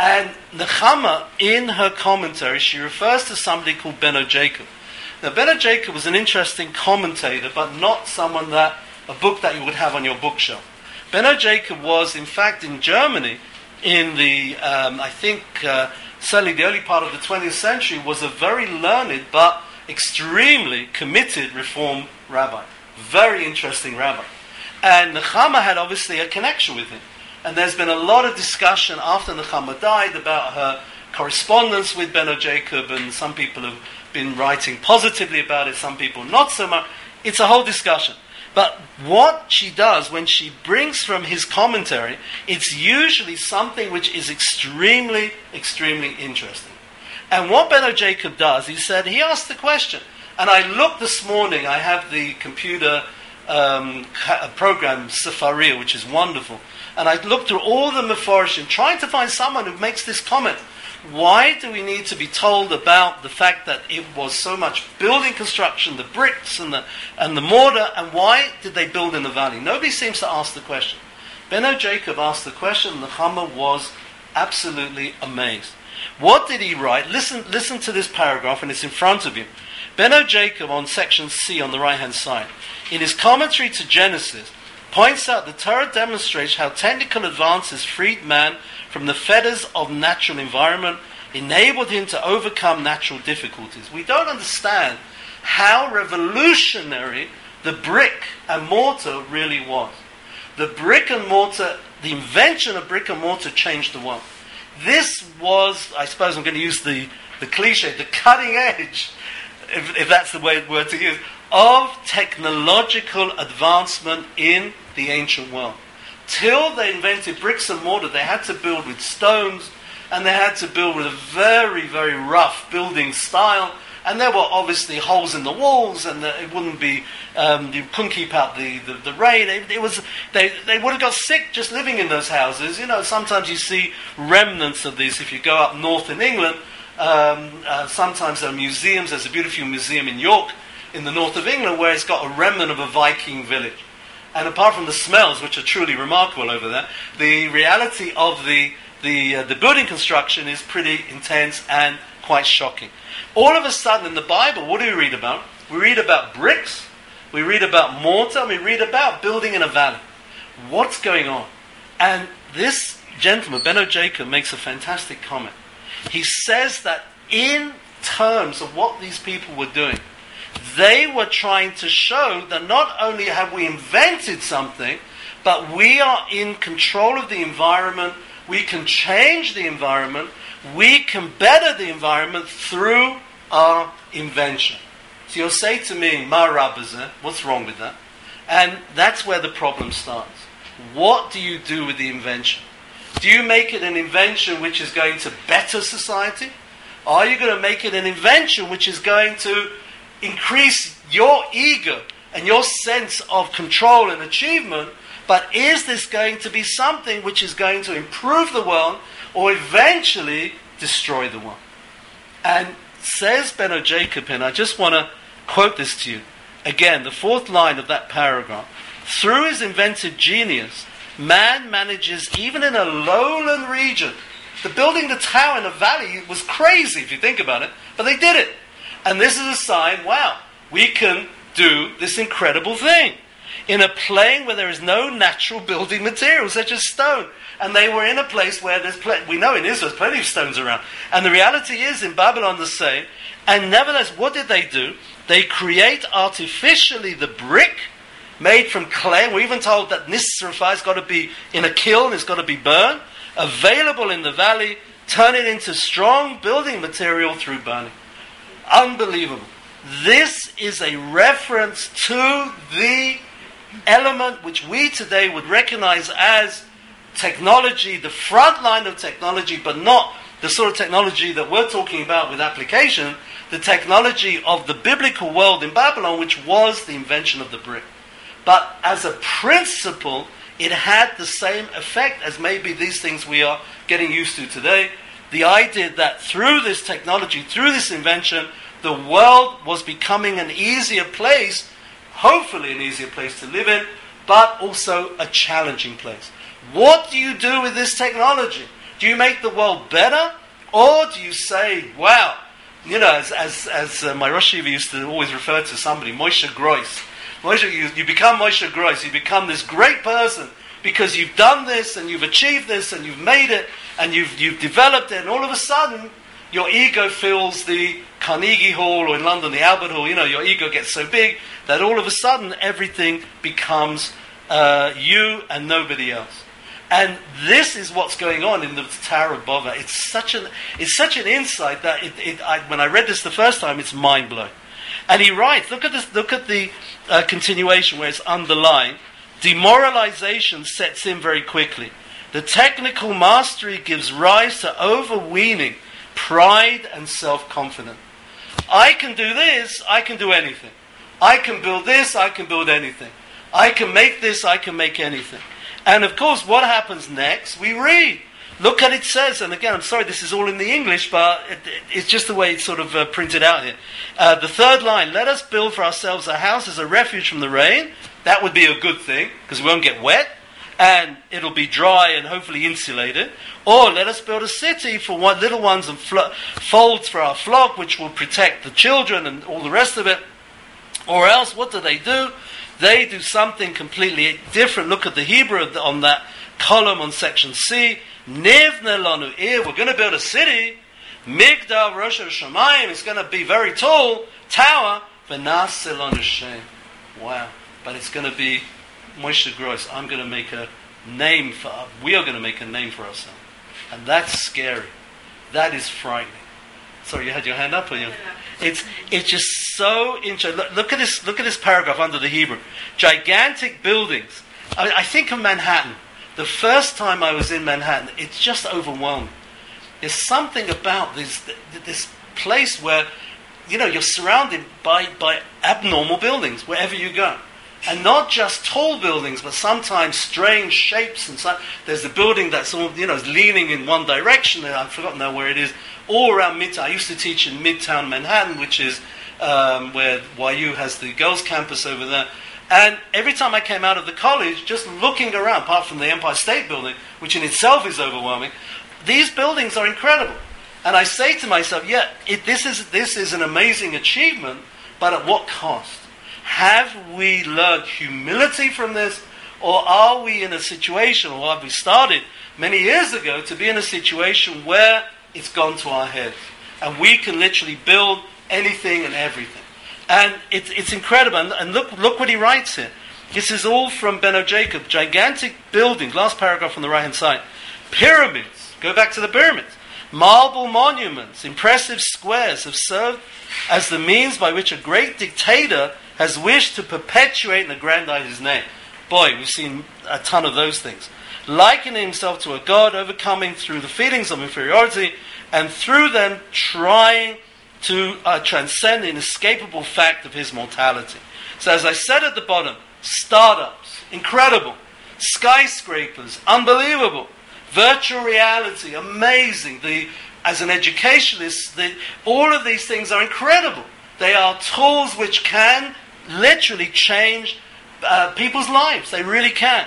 And Nechama, in her commentary, she refers to somebody called Benno Jacob. Now, Benno Jacob was an interesting commentator, but not someone that, a book that you would have on your bookshelf. Benno Jacob was, in fact, in Germany, in the, um, I think, uh, certainly the early part of the 20th century, was a very learned but extremely committed Reform rabbi. Very interesting rabbi. And Nechama had obviously a connection with him. And there's been a lot of discussion after Nechama died about her correspondence with Benno Jacob, and some people have been writing positively about it, some people not so much. It's a whole discussion. But what she does when she brings from his commentary, it's usually something which is extremely, extremely interesting. And what Benno Jacob does, he said, he asked the question. And I looked this morning, I have the computer um, program, Sefaria, which is wonderful. And I looked through all the Mephorishim, trying to find someone who makes this comment. Why do we need to be told about the fact that it was so much building construction, the bricks and the, and the mortar, and why did they build in the valley? Nobody seems to ask the question. Benno Jacob asked the question, and Nechama was absolutely amazed. What did he write? Listen, listen to this paragraph, and it's in front of you. Benno Jacob on section C on the right hand side. In his commentary to Genesis, points out the Torah demonstrates how technical advances freed man from the fetters of natural environment, enabled him to overcome natural difficulties. We don't understand how revolutionary the brick and mortar really was. The brick and mortar, the invention of brick and mortar changed the world. This was, I suppose I'm going to use the, the cliche, the cutting edge, if, if that's the way, word to use, of technological advancement in the ancient world. Till they invented bricks and mortar, they had to build with stones and they had to build with a very, very rough building style. And there were obviously holes in the walls, and the, it wouldn't be, um, you couldn't keep out the, the, the rain. It, it, was, they, they would have got sick just living in those houses. You know, sometimes you see remnants of these if you go up north in England. Um, uh, sometimes there are museums. There's a beautiful museum in York in the north of England where it's got a remnant of a Viking village. And apart from the smells, which are truly remarkable over there, the reality of the, the, uh, the building construction is pretty intense and quite shocking. All of a sudden in the Bible, what do we read about? We read about bricks, we read about mortar, we read about building in a valley. What's going on? And this gentleman, Benno Jacob, makes a fantastic comment. He says that in terms of what these people were doing, they were trying to show that not only have we invented something, but we are in control of the environment, we can change the environment, we can better the environment through our invention. So you'll say to me, Ma Rabbaza, what's wrong with that? And that's where the problem starts. What do you do with the invention? Do you make it an invention which is going to better society? Are you going to make it an invention which is going to increase your ego and your sense of control and achievement, but is this going to be something which is going to improve the world or eventually destroy the world? And says Benno Jacob, and I just want to quote this to you. Again, the fourth line of that paragraph. Through his inventive genius, man manages, even in a lowland region, the building the tower in a valley was crazy if you think about it, but they did it. And this is a sign wow, we can do this incredible thing in a plane where there is no natural building material, such as stone. And they were in a place where there's, we know in Israel, there's plenty of stones around. And the reality is, in Babylon, the same. And nevertheless, what did they do? They create artificially the brick made from clay. We're even told that Nisrafah has got to be in a kiln, it's got to be burned, available in the valley, turn it into strong building material through burning. Unbelievable. This is a reference to the element which we today would recognize as technology, the front line of technology, but not the sort of technology that we're talking about with application, the technology of the biblical world in Babylon, which was the invention of the brick. But as a principle, it had the same effect as maybe these things we are getting used to today. The idea that through this technology, through this invention, the world was becoming an easier place, hopefully an easier place to live in, but also a challenging place. What do you do with this technology? Do you make the world better? Or do you say, wow, you know, as, as, as uh, my Rosh used to always refer to somebody, Moshe Gross. Moshe, you, you become Moshe Gross, you become this great person because you've done this and you've achieved this and you've made it and you've, you've developed it, and all of a sudden, your ego fills the Carnegie Hall or in London, the Albert Hall. You know, your ego gets so big that all of a sudden everything becomes uh, you and nobody else. And this is what's going on in the Tower of Bava. It's such an, it's such an insight that it, it, I, when I read this the first time, it's mind blowing. And he writes, look at this, look at the uh, continuation where it's underlined. Demoralization sets in very quickly. The technical mastery gives rise to overweening pride and self confidence. I can do this, I can do anything. I can build this, I can build anything. I can make this, I can make anything. And of course, what happens next? We read. Look at it says, and again, I'm sorry, this is all in the English, but it, it, it's just the way it's sort of uh, printed out here. Uh, the third line: Let us build for ourselves a house as a refuge from the rain. That would be a good thing because we won't get wet, and it'll be dry and hopefully insulated. Or let us build a city for little ones and flo- folds for our flock, which will protect the children and all the rest of it. Or else, what do they do? They do something completely different. Look at the Hebrew on that column on section C. Nivne lanu. We're going to build a city. Migdal Rosh Hashemayim. is going to be very tall. Tower. Wow. But it's going to be Moshe Gross. I'm going to make a name for. We are going to make a name for ourselves, and that's scary. That is frightening. Sorry, you had your hand up, or you? It's it's just so interesting. Look, look, at this. Look at this paragraph under the Hebrew. Gigantic buildings. I, I think of Manhattan. The first time I was in Manhattan, it's just overwhelming. There's something about this this place where you know you're surrounded by by abnormal buildings wherever you go. And not just tall buildings, but sometimes strange shapes. And so, there's a building that's all, you know, is leaning in one direction. And I've forgotten now where it is. All around Midtown. I used to teach in Midtown Manhattan, which is um, where YU has the girls' campus over there. And every time I came out of the college, just looking around, apart from the Empire State Building, which in itself is overwhelming, these buildings are incredible. And I say to myself, yeah, it, this, is, this is an amazing achievement, but at what cost? Have we learned humility from this? Or are we in a situation, or have we started many years ago to be in a situation where it's gone to our head? And we can literally build anything and everything. And it's, it's incredible. And, and look, look what he writes here. This is all from Benno Jacob. Gigantic buildings, last paragraph on the right hand side. Pyramids, go back to the pyramids. Marble monuments, impressive squares have served as the means by which a great dictator has wished to perpetuate and aggrandize his name. Boy, we've seen a ton of those things. Likening himself to a god, overcoming through the feelings of inferiority, and through them trying to uh, transcend the inescapable fact of his mortality. So, as I said at the bottom, startups, incredible. Skyscrapers, unbelievable. Virtual reality, amazing. The, as an educationist, the, all of these things are incredible. They are tools which can literally change uh, people's lives. They really can.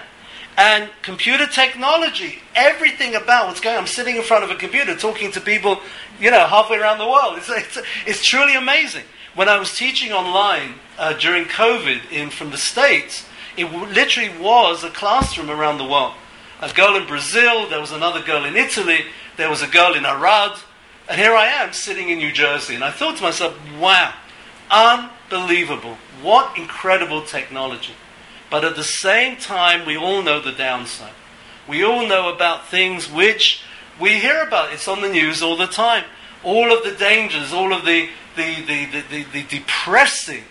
And computer technology, everything about what's going on. I'm sitting in front of a computer talking to people, you know, halfway around the world. It's, it's, it's truly amazing. When I was teaching online uh, during COVID in, from the States, it literally was a classroom around the world. A girl in Brazil, there was another girl in Italy, there was a girl in Arad, and here I am sitting in New Jersey. And I thought to myself, wow, unbelievable. What incredible technology. But at the same time, we all know the downside. We all know about things which we hear about. It's on the news all the time. All of the dangers, all of the, the, the, the, the, the depressing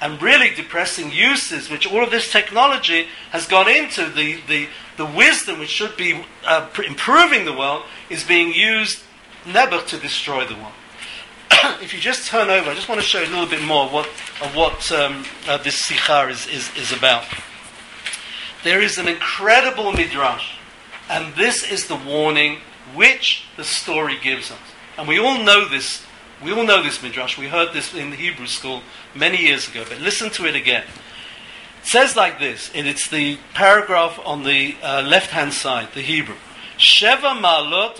and really depressing uses which all of this technology has gone into, the, the, the wisdom which should be uh, improving the world, is being used never to destroy the world. if you just turn over, I just want to show you a little bit more of what, of what um, uh, this sikhar is, is, is about. There is an incredible midrash, and this is the warning which the story gives us. And we all know this. We all know this midrash. We heard this in the Hebrew school many years ago. But listen to it again. It says like this, and it's the paragraph on the uh, left-hand side, the Hebrew. Sheva ma'alot.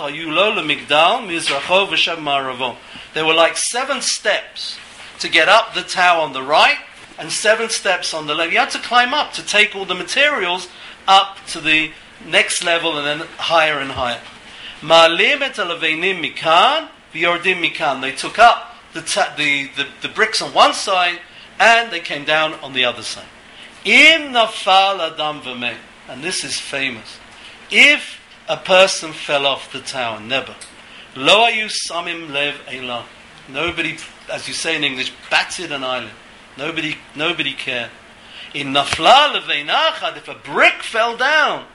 There were like seven steps to get up the tower on the right and seven steps on the left. You had to climb up to take all the materials up to the next level and then higher and higher. Ma'alim et mikan mikan. They took up the, ta- the, the, the bricks on one side and they came down on the other side. Im nafal adam v'mei. And this is famous. If a person fell off the tower, never. Lo ayu samim lev elah. Nobody, as you say in English, batted an eyelid. Nobody, nobody cared. In nafla leveinachad, if a brick fell down,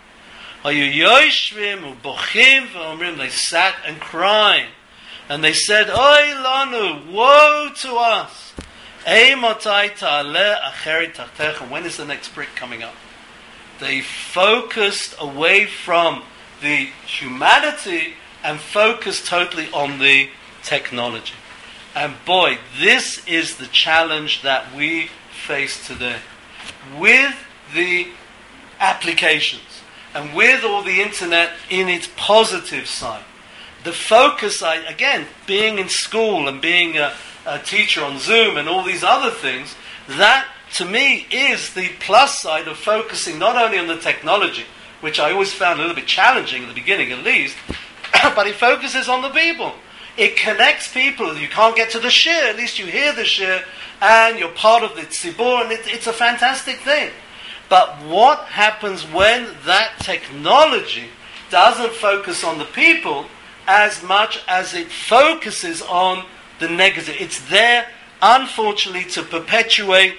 ayu yoshvim ubochim v'omrim, they sat and cried. And they said, Oy lanu, woe to us. When is the next brick coming up? They focused away from the humanity and focused totally on the technology. And boy, this is the challenge that we face today. With the applications and with all the internet in its positive side, the focus, I, again, being in school and being a, a teacher on Zoom and all these other things, that to me is the plus side of focusing not only on the technology, which I always found a little bit challenging at the beginning at least, but it focuses on the people. It connects people. You can't get to the shir, at least you hear the shir, and you're part of the tzibur, and it, it's a fantastic thing. But what happens when that technology doesn't focus on the people as much as it focuses on the negative? It's there, unfortunately, to perpetuate,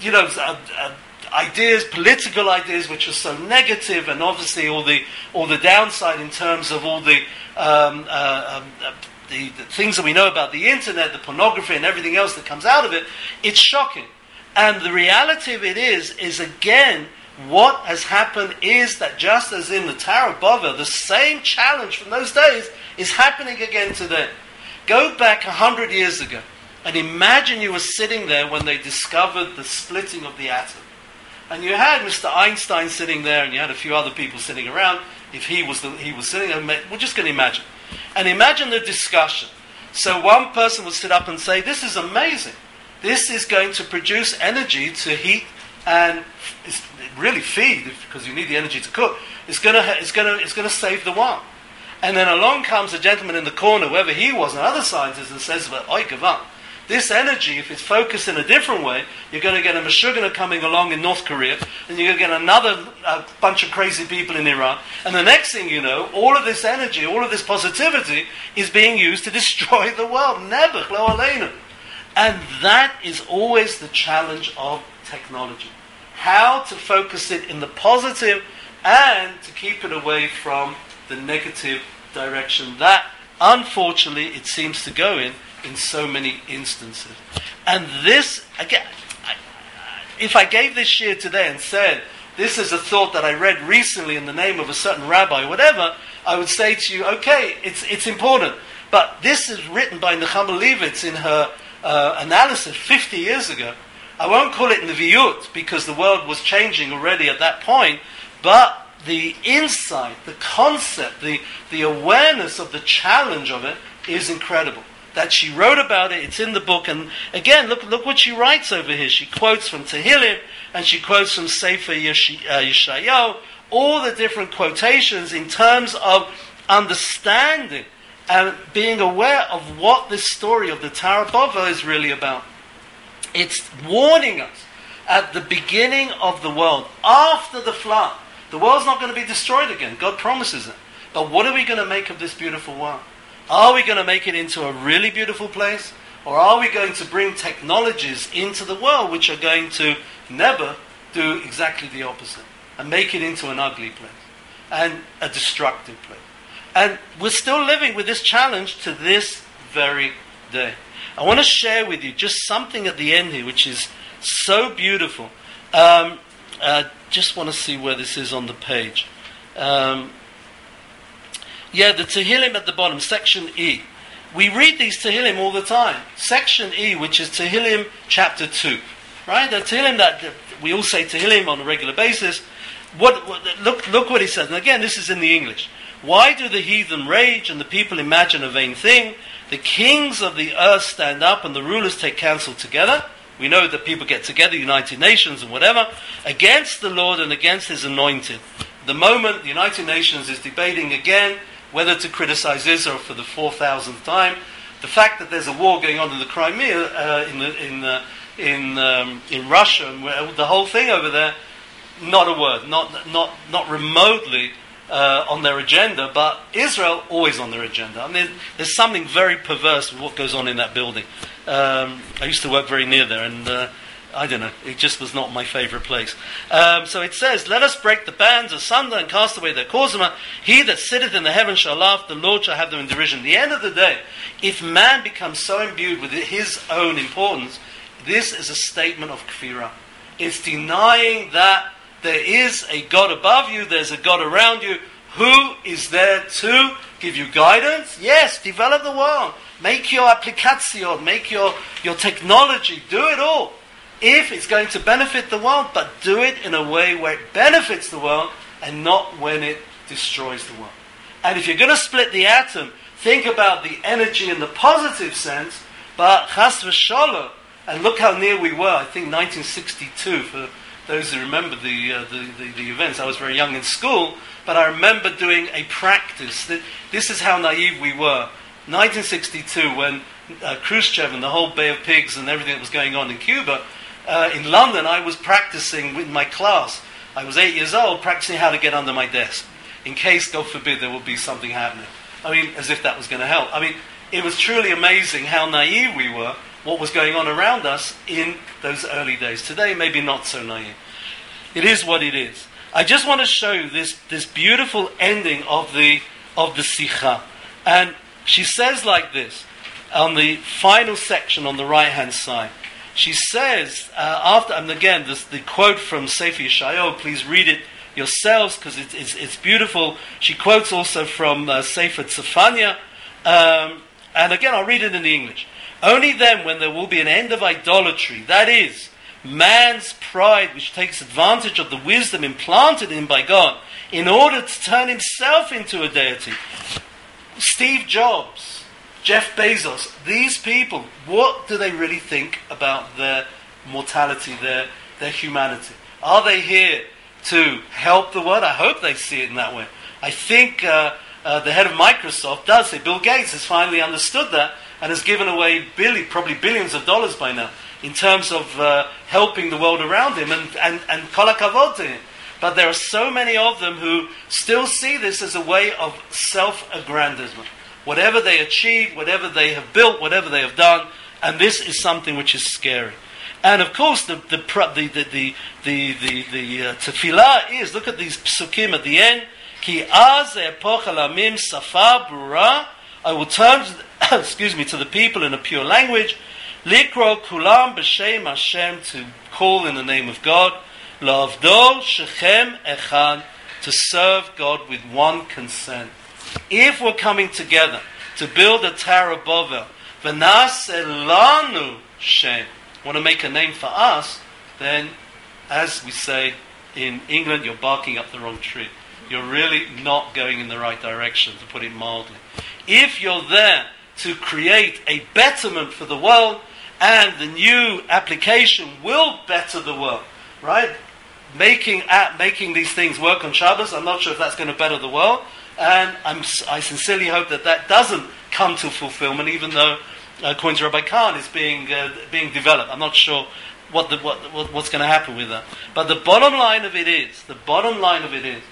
you know, uh, uh, ideas, political ideas, which are so negative, and obviously all the all the downside in terms of all the um, uh, um, uh, the, the things that we know about the internet, the pornography, and everything else that comes out of it. It's shocking, and the reality of it is, is again. What has happened is that just as in the Tower of Babel, the same challenge from those days is happening again today. Go back a hundred years ago and imagine you were sitting there when they discovered the splitting of the atom. And you had Mr. Einstein sitting there, and you had a few other people sitting around. If he was the, he was sitting there, we're just going to imagine, and imagine the discussion. So one person would sit up and say, "This is amazing. This is going to produce energy to heat and really feed because you need the energy to cook. It's going to it's to it's to save the world." And then along comes a gentleman in the corner, whoever he was, and other scientists, and says, "Well, I give up." This energy, if it's focused in a different way, you're going to get a Meshuggah coming along in North Korea, and you're going to get another uh, bunch of crazy people in Iran. And the next thing you know, all of this energy, all of this positivity is being used to destroy the world. Lo aleinu. And that is always the challenge of technology. How to focus it in the positive and to keep it away from the negative direction that, unfortunately, it seems to go in in so many instances. And this, again, I, if I gave this shir today and said, this is a thought that I read recently in the name of a certain rabbi, whatever, I would say to you, okay, it's, it's important. But this is written by Nechama Leibowitz in her uh, analysis 50 years ago. I won't call it Nevi'ut because the world was changing already at that point, but the insight, the concept, the, the awareness of the challenge of it is incredible that she wrote about it. It's in the book. And again, look, look what she writes over here. She quotes from Tehillim and she quotes from Sefer Yesh- uh, Yeshayahu, all the different quotations in terms of understanding and being aware of what this story of the Babel is really about. It's warning us at the beginning of the world, after the flood. The world's not going to be destroyed again. God promises it. But what are we going to make of this beautiful world? Are we going to make it into a really beautiful place? Or are we going to bring technologies into the world which are going to never do exactly the opposite and make it into an ugly place and a destructive place? And we're still living with this challenge to this very day. I want to share with you just something at the end here which is so beautiful. Um, uh, just want to see where this is on the page. Um, yeah, the Tehillim at the bottom, section E. We read these Tehillim all the time. Section E, which is Tehillim chapter 2. Right? The Tehillim that we all say Tehillim on a regular basis. What, what, look, look what he says. And again, this is in the English. Why do the heathen rage and the people imagine a vain thing? The kings of the earth stand up and the rulers take counsel together. We know that people get together, United Nations and whatever, against the Lord and against His anointed. The moment the United Nations is debating again whether to criticize Israel for the 4,000th time, the fact that there's a war going on in the Crimea, uh, in, the, in, uh, in, um, in Russia, the whole thing over there, not a word, not, not, not remotely uh, on their agenda, but Israel always on their agenda. I mean, there's something very perverse with what goes on in that building. Um, I used to work very near there, and uh, I don't know, it just was not my favorite place. Um, so it says, Let us break the bands asunder and cast away their causima. He that sitteth in the heaven shall laugh, the Lord shall have them in derision. The end of the day, if man becomes so imbued with his own importance, this is a statement of kfirah. It's denying that there is a God above you, there's a God around you who is there to give you guidance. Yes, develop the world. Make your application, make your, your technology, do it all. If it's going to benefit the world, but do it in a way where it benefits the world and not when it destroys the world. And if you're going to split the atom, think about the energy in the positive sense, but chas v'shalom, and look how near we were, I think 1962, for those who remember the, uh, the, the, the events. I was very young in school, but I remember doing a practice. That This is how naive we were. 1962, when uh, Khrushchev and the whole Bay of Pigs and everything that was going on in Cuba, uh, in London, I was practicing with my class. I was eight years old, practicing how to get under my desk, in case, God forbid, there would be something happening. I mean, as if that was going to help. I mean, it was truly amazing how naive we were, what was going on around us in those early days. Today, maybe not so naive. It is what it is. I just want to show this, this beautiful ending of the, of the Sikha. And she says like this on the final section on the right hand side. She says, uh, after, and again, this, the quote from Sefer Yeshayahu, please read it yourselves because it's, it's, it's beautiful. She quotes also from uh, Sefer Tzefania. Um, and again, I'll read it in the English. Only then, when there will be an end of idolatry, that is, man's pride which takes advantage of the wisdom implanted in him by God in order to turn himself into a deity. Steve Jobs, Jeff Bezos, these people, what do they really think about their mortality, their, their humanity? Are they here to help the world? I hope they see it in that way. I think uh, uh, the head of Microsoft does say Bill Gates has finally understood that and has given away billion, probably billions of dollars by now in terms of uh, helping the world around him and, and, and kol hakavod to him. But there are so many of them who still see this as a way of self aggrandizement. Whatever they achieve, whatever they have built, whatever they have done, and this is something which is scary. And of course, the the the the the the, the, uh, tefillah is look at these psukim at the end. Ki az epoch alamim safa. I will turn, to the, excuse me, to the people in a pure language. Likro kulam b'shem Hashem to call in the name of God. Lavdo shechem echad to serve God with one consent. If we're coming together to build a Tower of Bovel, v'nas elanu shem, want to make a name for us, then, as we say in England, you're barking up the wrong tree. You're really not going in the right direction, to put it mildly. If you're there to create a betterment for the world, and the new application will better the world, right? Making at making these things work on Shabbos, I'm not sure if that's going to better the world, and I'm, I sincerely hope that that doesn't come to fulfillment, even though, uh, to Rabbi Khan, is being uh, being developed. I'm not sure what, the, what, what what's going to happen with that. But the bottom line of it is, the bottom line of it is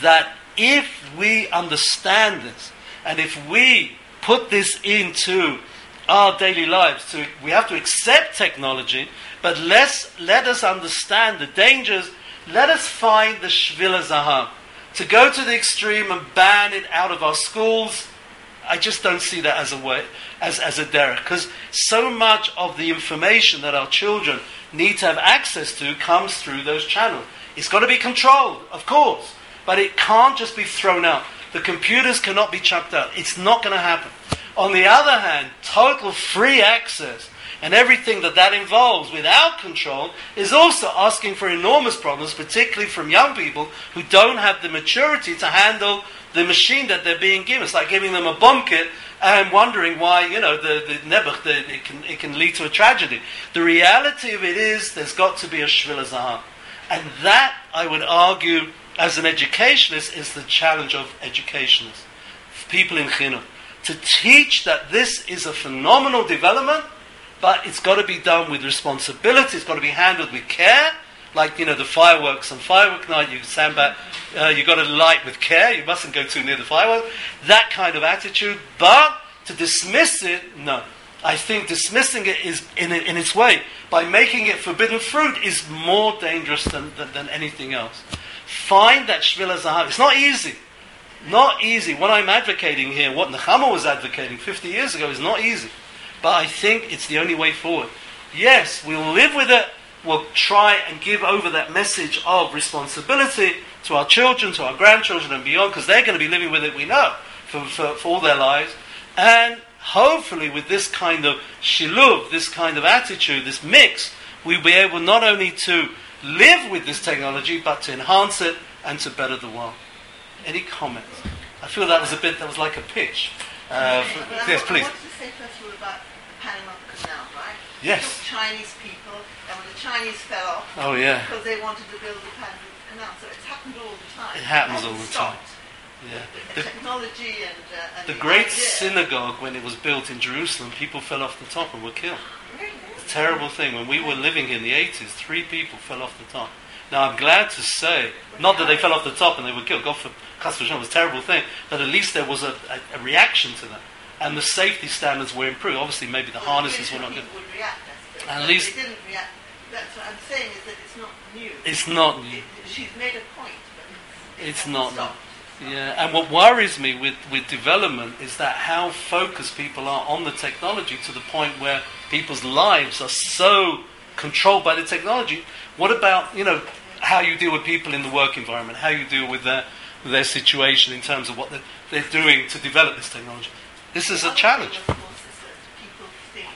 that if we understand this, and if we put this into our daily lives, we have to accept technology, but let's, let us understand the dangers. Let us find the Shvila Zahav. To go to the extreme and ban it out of our schools, I just don't see that as a way, as, as a derech. Because so much of the information that our children need to have access to comes through those channels. It's got to be controlled, of course, but it can't just be thrown out. The computers cannot be chucked out. It's not going to happen. On the other hand, total free access And everything that that involves without control is also asking for enormous problems, particularly from young people who don't have the maturity to handle the machine that they're being given. It's like giving them a bomb kit and wondering why, you know, the, the nebuch, the, it, can, it can lead to a tragedy. The reality of it is there's got to be a shvil zahab. And that, I would argue, as an educationist, is the challenge of educationists, people in chinuch, to teach that this is a phenomenal development, but it's got to be done with responsibility. It's got to be handled with care, like you know the fireworks on firework night. You stand back, uh, you got to light with care. You mustn't go too near the fireworks. That kind of attitude, but to dismiss it, no. I think dismissing it is in, in its way by making it forbidden fruit is more dangerous than, than, than anything else. Find that shvila zahav. It's not easy. Not easy. What I'm advocating here, what Nechama was advocating 50 years ago, is not easy. But I think it's the only way forward. Yes, we'll live with it. We'll try and give over that message of responsibility to our children, to our grandchildren, and beyond, because they're going to be living with it, we know, for, for, for all their lives. And hopefully, with this kind of shiluv, this kind of attitude, this mix, we'll be able not only to live with this technology, but to enhance it and to better the world. Any comments? I feel that was a bit, that was like a pitch. Uh, for- But I yes, please. I wanted to say first of all about the Panama Canal, right? Yes. Chinese people, and when the Chinese fell off, Oh, yeah. because they wanted to build the Panama Canal, so it's happened all the time. It happens all the time. Yeah. The, The, technology and, uh, and the great idea. synagogue, when it was built in Jerusalem, people fell off the top and were killed. Really? It's a terrible thing. When we were living in the 80s, three people fell off the top. Now, I'm glad to say, not that they fell off the top and they were killed, God for Chas it was a terrible thing, but at least there was a, a, a reaction to that. And the safety standards were improved. Obviously, maybe the Well, harnesses were not good. react, At least- they didn't react. That's what I'm saying is that it's not new. It's not new. It, she's made a point, but it's, not. stopped. Yeah, and what worries me with, with development is that how focused people are on the technology to the point where people's lives are so controlled by the technology. What about, you know, how you deal with people in the work environment, how you deal with their, their situation in terms of what they're, they're doing to develop this technology? This is a challenge. is people think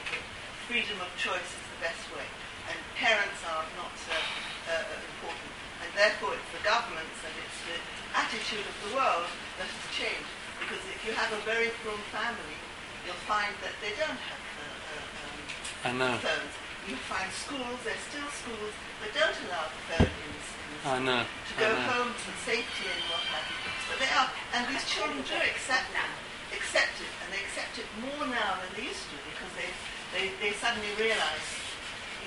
freedom of choice is the best way, and parents are not uh, uh, important, and therefore it's the governments and it's the attitude of the world that has changed. Because if you have a very poor family, you'll find that they don't have uh, uh, I know. um, phones. You find schools, there's still schools that don't allow the phone in, the- in I know. to go know. home for safety and what have you. But they are, and these children do accept now, accept it, and they accept it more now than they used to because they, they, they suddenly realise,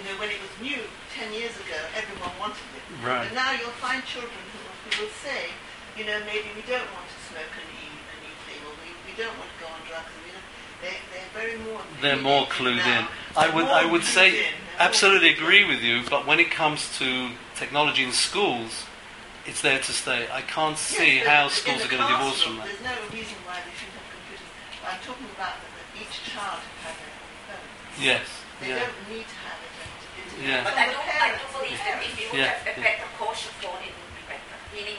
you know, when it was new 10 years ago, everyone wanted it. Right. But now you'll find children who, who will say, you know, maybe we don't want to smoke a new, a new thing, or we, we don't want to go on drugs. And we don't, they, they're very more They're more clued in. now. I would, I would say, in. Absolutely agree with you, but when it comes to technology in schools, it's there to stay. I can't see Yes, how but schools are going to divorce from that. There's no reason why they shouldn't have computers. I'm talking about that, that each child has their own phone. Yes, They yeah. don't need to have it. It- it- Yeah. But I the do, I do parents. believe that if you would Yeah, have a yeah. better kosher phone, it would be better. Meaning,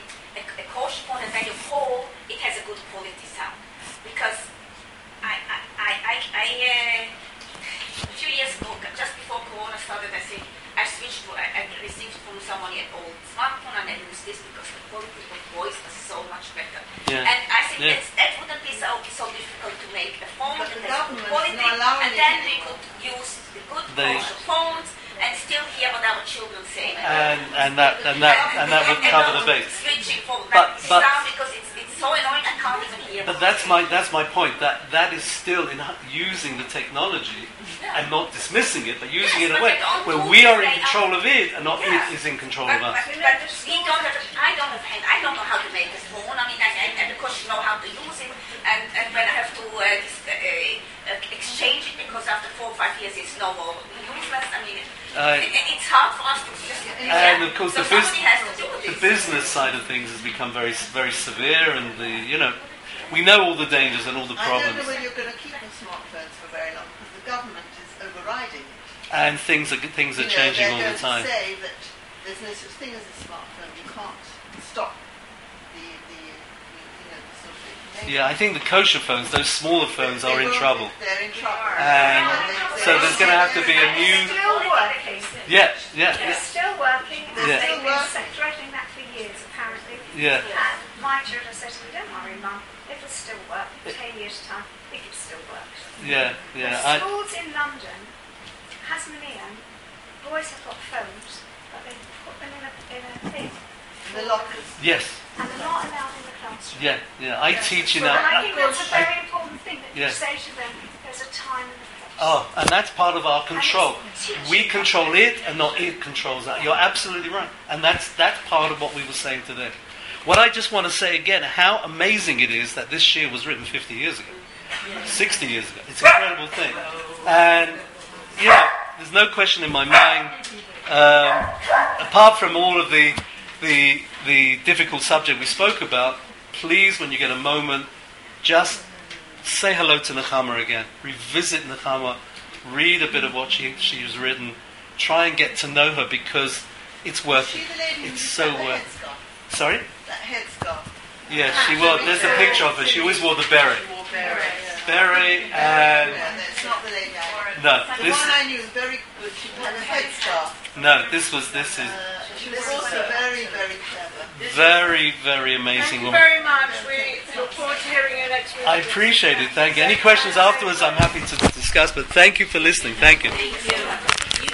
a, a kosher phone, and then you call, it has a good quality sound. Because I, I, I, I, I uh, a few years ago, just before Corona started, I think I switched to, I, I received from someone an old smartphone, and I used this because the quality of voice was so much better. Yeah. And I think Yeah. that wouldn't be so, so difficult to make a phone But that has good quality, and then we could use the good They- kosher phones and still hear what our children say. And, and that and that and that would cover the base. From But- but- because it's, it's so annoying I can't even hear. But that's my that's my point. That that is still in using the technology and not dismissing it, but using it in a way where we are in control of it and not it is in control But, of us. but, but we don't have, I don't have, hand- I don't know how to make a phone. I mean, I, I, I because you know how to use it, and, and when I have to uh, dis, uh, uh, exchange it because after four or five years it's no more useless. I mean, Uh, it, it- it's hard for us to just. And of course, so the, bus- has to do the business side of things has become very very severe, and the you know we know all the dangers and all the problems. I don't know problems, whether you're going to keep the smartphones for very long because the government is overriding it. and things are things are You know, changing they're all the time. to say that there's no such thing as a smartphone. You can't stop the, the, the you know, the sort of Yeah, I think the kosher phones, those smaller phones, are They in trouble. They're in trouble. And They- so there's going to have to be a new. Still working. Yeah, yeah, It's still working. And Yeah. they've been threatening that for years, apparently. yeah. And my children said to me, don't worry, Mum, it'll still work. In 10 years' time, it can still work. Yeah, The yeah. I, schools in London, Hasmonean, boys have got phones, but they put them in a, in a thing. The lockers. yes, And they're not allowed in the classroom. yeah, yeah. I teach in And I a. think that's a very important thing that Yeah. you say to them, there's a time and a place. Oh, and that's part of our control. We control it, and not it controls that. You're absolutely right, and that's that's part of what we were saying today. What I just want to say again, how amazing it is that this shir was written 50 years ago, 60 years ago. It's an incredible thing, and know, there's no question in my mind. Um, apart from all of the the the difficult subject we spoke about, please, when you get a moment, just say hello to Nechama again. Revisit Nechama. Read a bit of what she she has written. Try and get to know her because it's worth it. the lady who It's so worth. headscarf. Sorry. That headscarf. Yeah, she wore. There's a picture of her. She always wore the beret. Beret and Yeah, that's not the lady I no. The This one I knew was very good. She had a headscarf. no. This was. This is Uh, she was also very, very clever. very very amazing woman. Thank you woman. very much. We look forward to hearing you next week. I appreciate it. Thank you. Any questions afterwards? I'm happy to discuss. But thank you for listening. Thank you. Thank you.